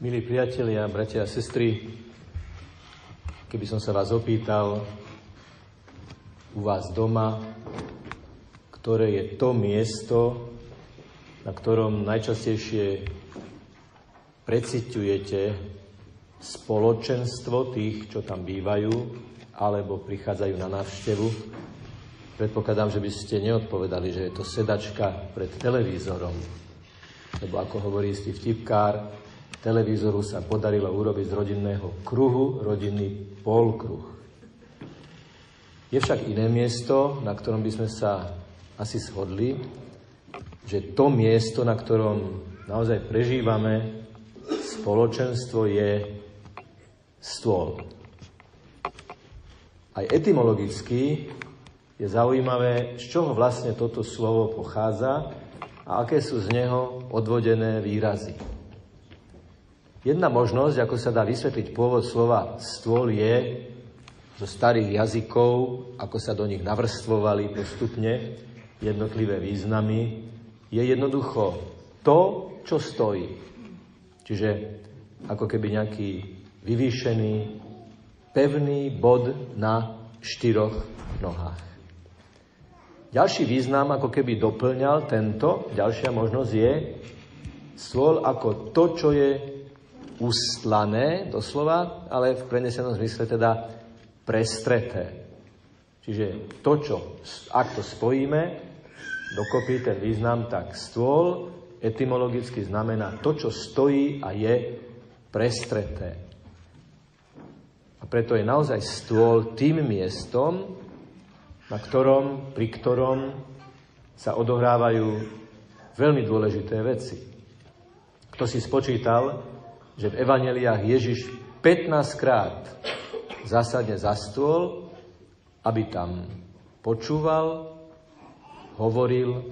Milí priatelia, bratia a sestry, keby som sa vás opýtal u vás doma, ktoré je to miesto, na ktorom najčastejšie preciťujete spoločenstvo tých, čo tam bývajú, alebo prichádzajú na návštevu. Predpokladám, že by ste neodpovedali, že je to sedačka pred televízorom. Lebo ako hovorí istý vtipkár, televízoru sa podarilo urobiť z rodinného kruhu rodinný polkruh. Je však iné miesto, na ktorom by sme sa asi shodli, že to miesto, na ktorom naozaj prežívame spoločenstvo, je stôl. Aj etymologicky je zaujímavé, z čoho vlastne toto slovo pochádza a aké sú z neho odvodené výrazy. Jedna možnosť, ako sa dá vysvetliť pôvod slova stôl, je zo starých jazykov, ako sa do nich navrstvovali postupne jednotlivé významy, je jednoducho to, čo stojí. Čiže ako keby nejaký vyvýšený, pevný bod na štyroch nohách. Ďalší význam ako keby doplňal tento, ďalšia možnosť je stôl ako to, čo je ustlané, doslova, ale v prenesenom zmysle teda prestreté. Čiže to, čo, ak to spojíme, dokopy ten význam, tak stôl etymologicky znamená to, čo stojí a je prestreté. A preto je naozaj stôl tým miestom, na ktorom, pri ktorom sa odohrávajú veľmi dôležité veci. Kto si spočítal, že v evaneliách Ježiš 15 krát zasadne za stôl, aby tam počúval, hovoril,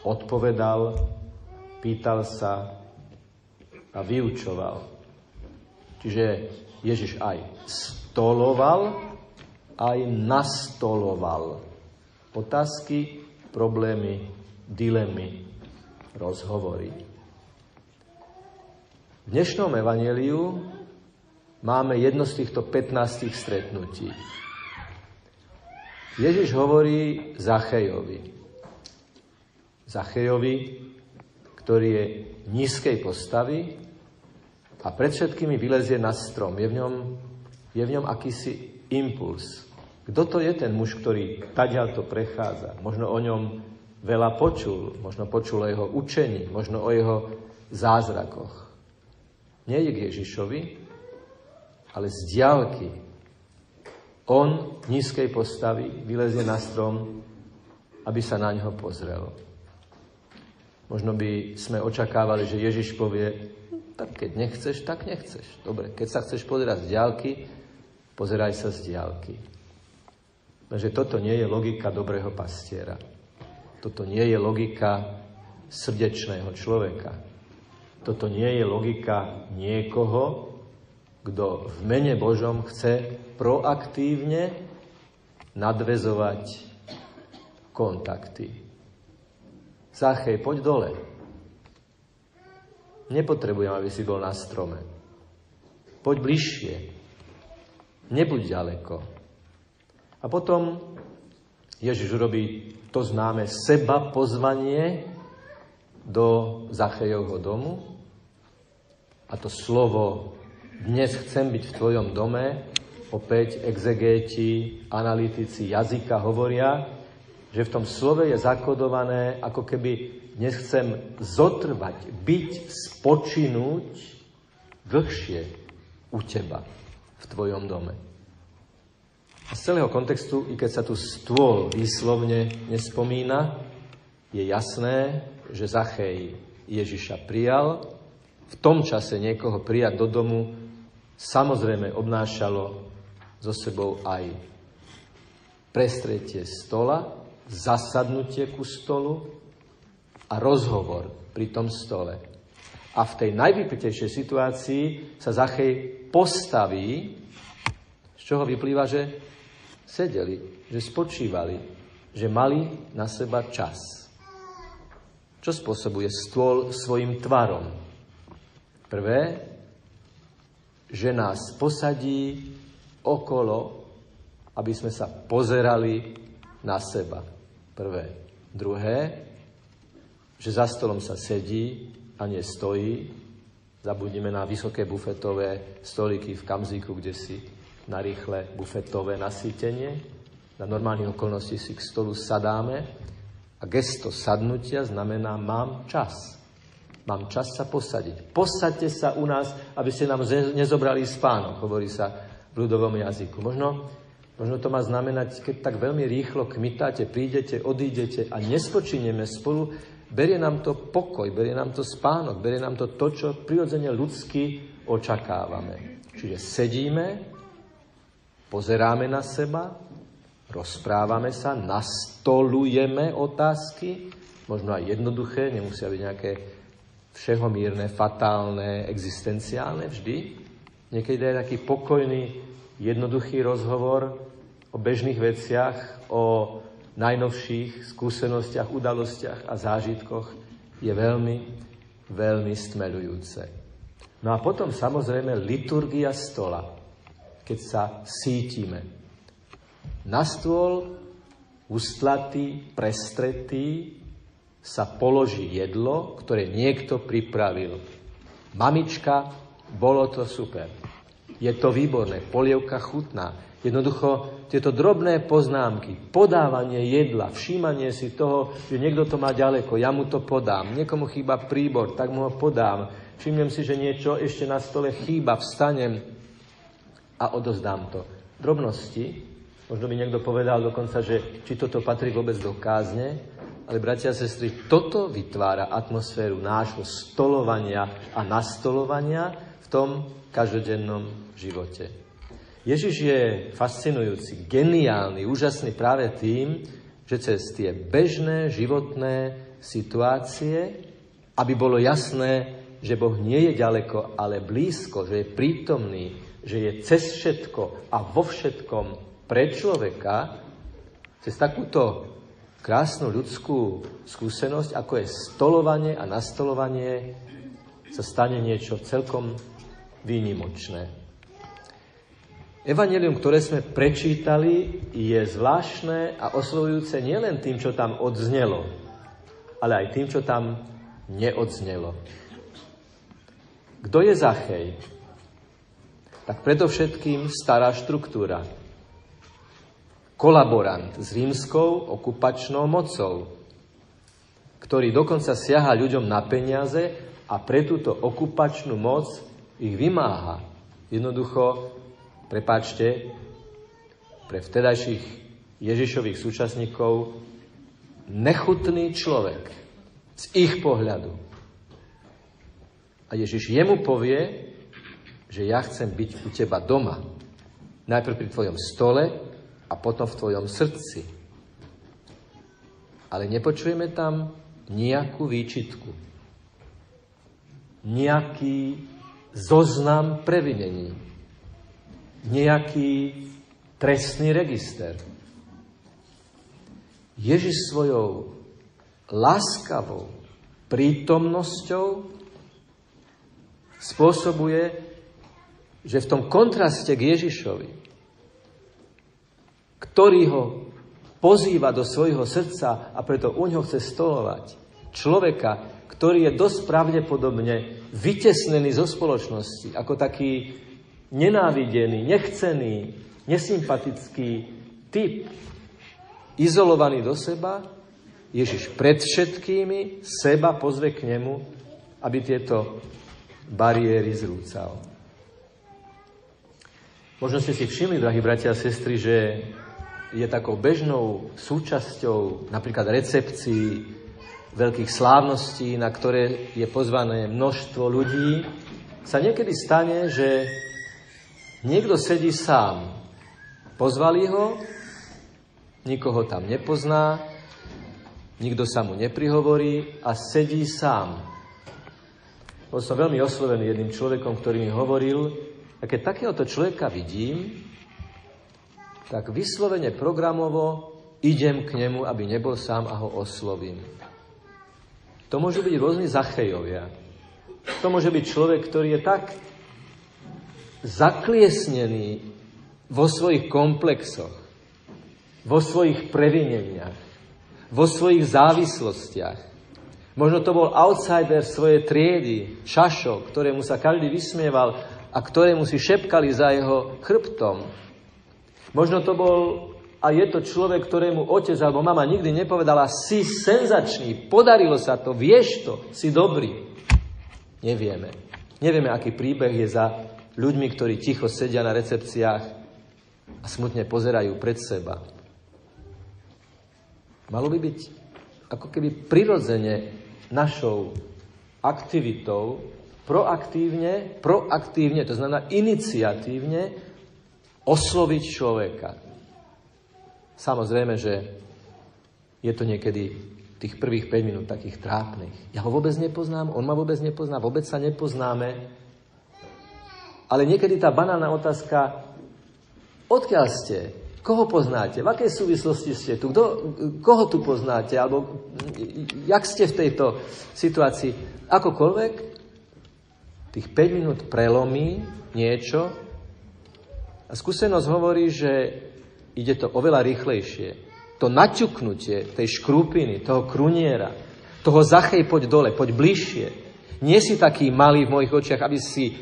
odpovedal, pýtal sa a vyučoval. Čiže Ježiš aj stoloval, aj nastoloval otázky, problémy, dilemy, rozhovory. V dnešnom evaneliu máme jedno z týchto 15 stretnutí. Ježiš hovorí Zachejovi. Zachejovi, ktorý je nízkej postavy a pred všetkými vylezie na strom. Je v ňom, je v ňom akýsi impuls. Kto to je ten muž, ktorý tadiaľ to prechádza? Možno o ňom veľa počul, možno počul o jeho učení, možno o jeho zázrakoch. Nie k Ježišovi, ale z diálky. On nízkej postavy vylezie na strom, aby sa na ňo pozrel. Možno by sme očakávali, že Ježiš povie, tak keď nechceš, tak nechceš. Dobre, keď sa chceš pozerať z diálky, pozeraj sa z diálky. Takže toto nie je logika dobrého pastiera. Toto nie je logika srdečného človeka. Toto nie je logika niekoho, kto v mene Božom chce proaktívne nadvezovať kontakty. Zachej, poď dole. Nepotrebujem, aby si bol na strome. Poď bližšie. Nebuď ďaleko. A potom Ježiš robí to známe seba pozvanie do Zachejovho domu, a to slovo dnes chcem byť v tvojom dome, opäť exegéti, analytici jazyka hovoria, že v tom slove je zakodované, ako keby dnes chcem zotrvať, byť, spočinúť dlhšie u teba v tvojom dome. A z celého kontextu, i keď sa tu stôl výslovne nespomína, je jasné, že Zachej Ježiša prijal v tom čase niekoho prijať do domu samozrejme obnášalo so sebou aj prestretie stola, zasadnutie ku stolu a rozhovor pri tom stole. A v tej najvypitejšej situácii sa Zachej postaví, z čoho vyplýva, že sedeli, že spočívali, že mali na seba čas. Čo spôsobuje stôl svojim tvarom? Prvé, že nás posadí okolo, aby sme sa pozerali na seba. Prvé. Druhé, že za stolom sa sedí a nie stojí. Zabudnime na vysoké bufetové stoliky v Kamzíku, kde si na rýchle bufetové nasýtenie. Na normálnych okolnosti si k stolu sadáme a gesto sadnutia znamená mám čas. Mám čas sa posadiť. Posaďte sa u nás, aby ste nám nezobrali spánok, hovorí sa v ľudovom jazyku. Možno, možno to má znamenať, keď tak veľmi rýchlo kmitáte, prídete, odídete a nespočinieme spolu, berie nám to pokoj, berie nám to spánok, berie nám to to, čo prirodzene ľudsky očakávame. Čiže sedíme, pozeráme na seba, rozprávame sa, nastolujeme otázky, možno aj jednoduché, nemusia byť nejaké všehomírne, fatálne, existenciálne vždy. Niekedy je taký pokojný, jednoduchý rozhovor o bežných veciach, o najnovších skúsenostiach, udalostiach a zážitkoch je veľmi, veľmi stmelujúce. No a potom samozrejme liturgia stola, keď sa sítime. Na stôl ustlatý, prestretý, sa položí jedlo, ktoré niekto pripravil. Mamička, bolo to super. Je to výborné, polievka chutná. Jednoducho tieto drobné poznámky, podávanie jedla, všímanie si toho, že niekto to má ďaleko, ja mu to podám. Niekomu chýba príbor, tak mu ho podám. Všimnem si, že niečo ešte na stole chýba, vstanem a odozdám to. Drobnosti, možno by niekto povedal dokonca, že či toto patrí vôbec do kázne, ale bratia a sestry, toto vytvára atmosféru nášho stolovania a nastolovania v tom každodennom živote. Ježiš je fascinujúci, geniálny, úžasný práve tým, že cez tie bežné životné situácie, aby bolo jasné, že Boh nie je ďaleko, ale blízko, že je prítomný, že je cez všetko a vo všetkom pre človeka, cez takúto krásnu ľudskú skúsenosť, ako je stolovanie a nastolovanie, sa stane niečo celkom výnimočné. Evangelium, ktoré sme prečítali, je zvláštne a oslovujúce nielen tým, čo tam odznelo, ale aj tým, čo tam neodznelo. Kto je Zachej? Tak predovšetkým stará štruktúra kolaborant s rímskou okupačnou mocou, ktorý dokonca siaha ľuďom na peniaze a pre túto okupačnú moc ich vymáha. Jednoducho, prepáčte, pre vtedajších Ježišových súčasníkov nechutný človek z ich pohľadu. A Ježiš jemu povie, že ja chcem byť u teba doma. Najprv pri tvojom stole, a potom v tvojom srdci. Ale nepočujeme tam nejakú výčitku, nejaký zoznam previnení, nejaký trestný register. Ježiš svojou láskavou prítomnosťou spôsobuje, že v tom kontraste k Ježišovi ktorý ho pozýva do svojho srdca a preto u ňo chce stolovať. Človeka, ktorý je dosť pravdepodobne vytesnený zo spoločnosti, ako taký nenávidený, nechcený, nesympatický typ, izolovaný do seba, Ježiš pred všetkými seba pozve k nemu, aby tieto bariéry zrúcal. Možno ste si všimli, drahí bratia a sestry, že je takou bežnou súčasťou napríklad recepcií veľkých slávností, na ktoré je pozvané množstvo ľudí, sa niekedy stane, že niekto sedí sám. Pozvali ho, nikoho tam nepozná, nikto sa mu neprihovorí a sedí sám. Bol som veľmi oslovený jedným človekom, ktorý mi hovoril, a keď takéhoto človeka vidím, tak vyslovene programovo idem k nemu, aby nebol sám a ho oslovím. To môžu byť rôzni zachejovia. To môže byť človek, ktorý je tak zakliesnený vo svojich komplexoch, vo svojich previneniach, vo svojich závislostiach. Možno to bol outsider svojej triedy, šašo, ktorému sa každý vysmieval a ktorému si šepkali za jeho chrbtom. Možno to bol a je to človek, ktorému otec alebo mama nikdy nepovedala, si senzačný, podarilo sa to, vieš to, si dobrý. Nevieme. Nevieme, aký príbeh je za ľuďmi, ktorí ticho sedia na recepciách a smutne pozerajú pred seba. Malo by byť ako keby prirodzene našou aktivitou proaktívne, proaktívne, to znamená iniciatívne osloviť človeka. Samozrejme, že je to niekedy tých prvých 5 minút takých trápnych. Ja ho vôbec nepoznám, on ma vôbec nepozná, vôbec sa nepoznáme. Ale niekedy tá banálna otázka, odkiaľ ste, koho poznáte, v akej súvislosti ste tu, kdo, koho tu poznáte, alebo jak ste v tejto situácii, akokoľvek, tých 5 minút prelomí niečo a skúsenosť hovorí, že ide to oveľa rýchlejšie to naťuknutie tej škrupiny, toho kruniera, toho zachej, poď dole, poď bližšie. Nie si taký malý v mojich očiach, aby si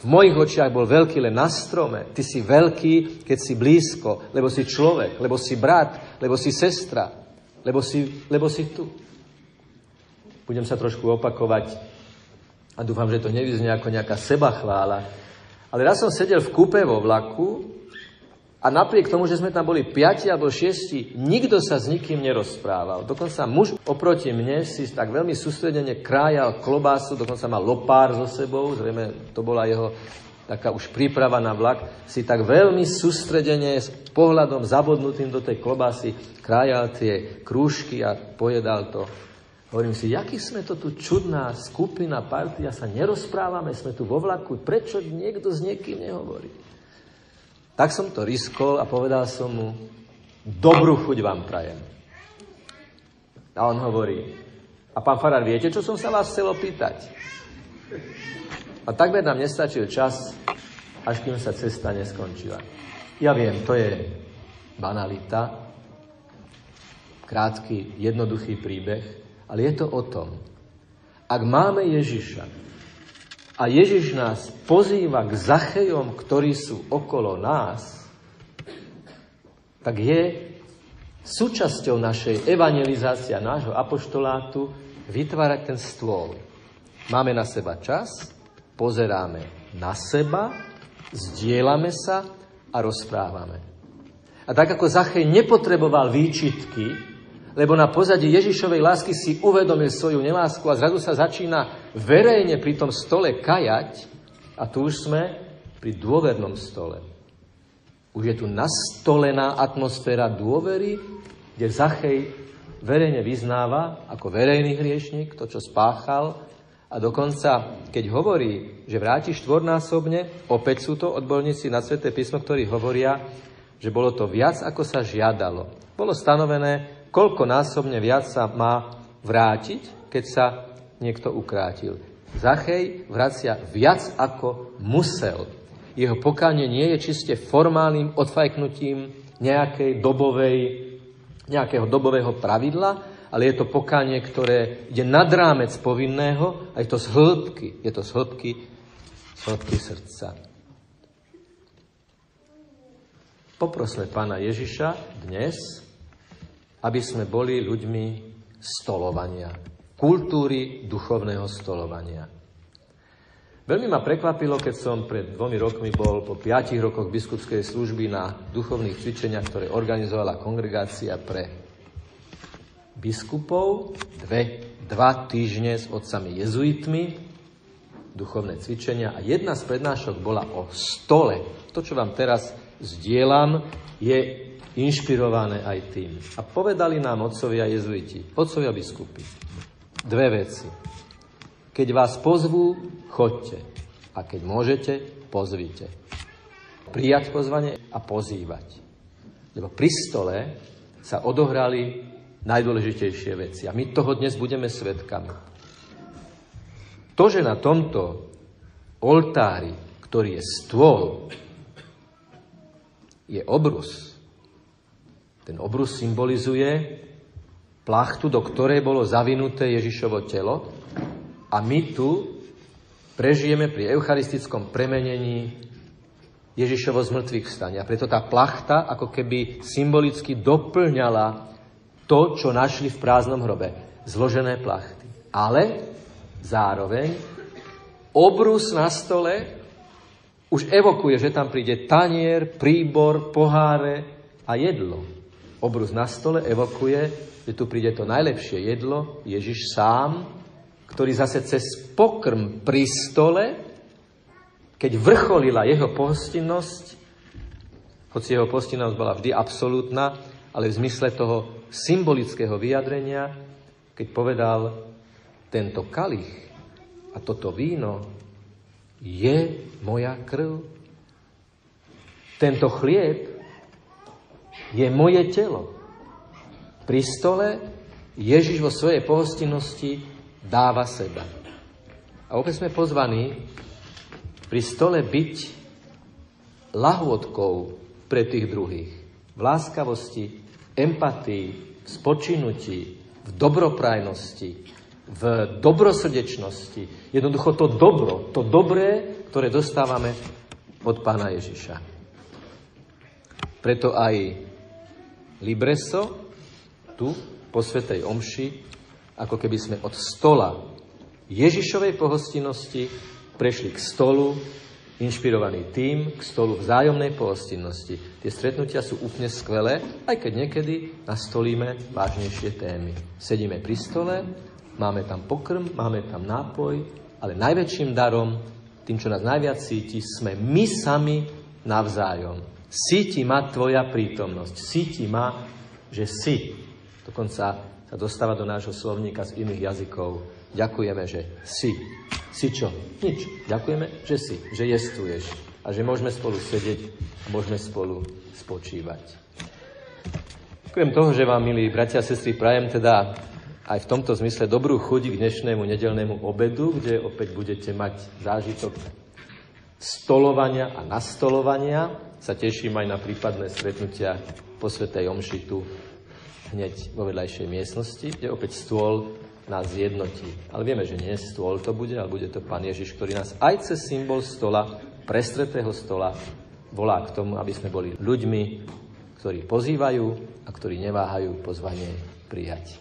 v mojich očiach bol veľký len na strome. Ty si veľký, keď si blízko, lebo si človek, lebo si brat, lebo si sestra, lebo si, lebo si tu. Budem sa trošku opakovať a dúfam, že to nevyznie ako nejaká sebachvála. Ale raz som sedel v kúpe vo vlaku a napriek tomu, že sme tam boli piati alebo šiesti, nikto sa s nikým nerozprával. Dokonca muž oproti mne si tak veľmi sústredene krájal klobásu, dokonca mal lopár so sebou, zrejme to bola jeho taká už príprava na vlak, si tak veľmi sústredene s pohľadom zabodnutým do tej klobásy krájal tie krúžky a pojedal to. Hovorím si, jaký sme to tu čudná skupina, partia, sa nerozprávame, sme tu vo vlaku, prečo niekto s niekým nehovorí? Tak som to riskol a povedal som mu, dobrú chuť vám prajem. A on hovorí, a pán Farár, viete, čo som sa vás chcel opýtať? A takmer nám nestačil čas, až kým sa cesta neskončila. Ja viem, to je banalita, krátky, jednoduchý príbeh, ale je to o tom, ak máme Ježiša, a Ježiš nás pozýva k zachejom, ktorí sú okolo nás, tak je súčasťou našej evangelizácie a nášho apoštolátu vytvárať ten stôl. Máme na seba čas, pozeráme na seba, zdieľame sa a rozprávame. A tak ako Zachej nepotreboval výčitky, lebo na pozadí Ježišovej lásky si uvedomil svoju nelásku a zrazu sa začína verejne pri tom stole kajať a tu už sme pri dôvernom stole. Už je tu nastolená atmosféra dôvery, kde Zachej verejne vyznáva ako verejný hriešnik to, čo spáchal a dokonca, keď hovorí, že vráti štvornásobne, opäť sú to odborníci na Sveté písmo, ktorí hovoria, že bolo to viac, ako sa žiadalo. Bolo stanovené koľko násobne viac sa má vrátiť, keď sa niekto ukrátil. Zachej vracia viac ako musel. Jeho pokánie nie je čiste formálnym odfajknutím nejakej dobovej, nejakého dobového pravidla, ale je to pokánie, ktoré ide nad rámec povinného a je to z hĺbky, je to z hĺbky, z hĺbky srdca. Poprosme pána Ježiša dnes, aby sme boli ľuďmi stolovania, kultúry duchovného stolovania. Veľmi ma prekvapilo, keď som pred dvomi rokmi bol po piatich rokoch biskupskej služby na duchovných cvičeniach, ktoré organizovala kongregácia pre biskupov, dve, dva týždne s otcami jezuitmi, duchovné cvičenia a jedna z prednášok bola o stole. To, čo vám teraz zdieľam, je inšpirované aj tým. A povedali nám otcovia jezuiti, otcovia biskupy, dve veci. Keď vás pozvú, chodte. A keď môžete, pozvite. Prijať pozvanie a pozývať. Lebo pri stole sa odohrali najdôležitejšie veci. A my toho dnes budeme svetkami. To, že na tomto oltári, ktorý je stôl, je obrus. Ten obrus symbolizuje plachtu, do ktorej bolo zavinuté Ježišovo telo a my tu prežijeme pri eucharistickom premenení Ježišovo z mŕtvych vstania. Preto tá plachta ako keby symbolicky doplňala to, čo našli v prázdnom hrobe. Zložené plachty. Ale zároveň obrus na stole už evokuje, že tam príde tanier, príbor, poháre a jedlo. Obrus na stole evokuje, že tu príde to najlepšie jedlo, Ježiš sám, ktorý zase cez pokrm pri stole, keď vrcholila jeho pohostinnosť, hoci jeho pohostinnosť bola vždy absolútna, ale v zmysle toho symbolického vyjadrenia, keď povedal, tento kalich a toto víno je moja krv. Tento chlieb je moje telo. Pri stole Ježiš vo svojej pohostinnosti dáva seba. A opäť sme pozvaní pri stole byť lahôdkou pre tých druhých. V láskavosti, empatii, spočinutí, v dobroprajnosti, v dobrosrdečnosti. Jednoducho to dobro, to dobré, ktoré dostávame od pána Ježiša. Preto aj Libreso tu po Svetej Omši, ako keby sme od stola Ježišovej pohostinnosti prešli k stolu, inšpirovaný tým, k stolu vzájomnej pohostinnosti. Tie stretnutia sú úplne skvelé, aj keď niekedy nastolíme vážnejšie témy. Sedíme pri stole, Máme tam pokrm, máme tam nápoj, ale najväčším darom, tým, čo nás najviac síti, sme my sami navzájom. Síti ma tvoja prítomnosť. Síti ma, že si. Dokonca sa dostáva do nášho slovníka z iných jazykov. Ďakujeme, že si. Si čo? Nič. Ďakujeme, že si, že jestuješ a že môžeme spolu sedieť a môžeme spolu spočívať. Ďakujem toho, že vám, milí bratia a sestry, prajem teda aj v tomto zmysle dobrú chuť k dnešnému nedelnému obedu, kde opäť budete mať zážitok stolovania a nastolovania. Sa teším aj na prípadné stretnutia po Svetej Omši tu hneď vo vedľajšej miestnosti, kde opäť stôl nás zjednotí. Ale vieme, že nie stôl to bude, ale bude to Pán Ježiš, ktorý nás aj cez symbol stola, prestretého stola, volá k tomu, aby sme boli ľuďmi, ktorí pozývajú a ktorí neváhajú pozvanie prijať.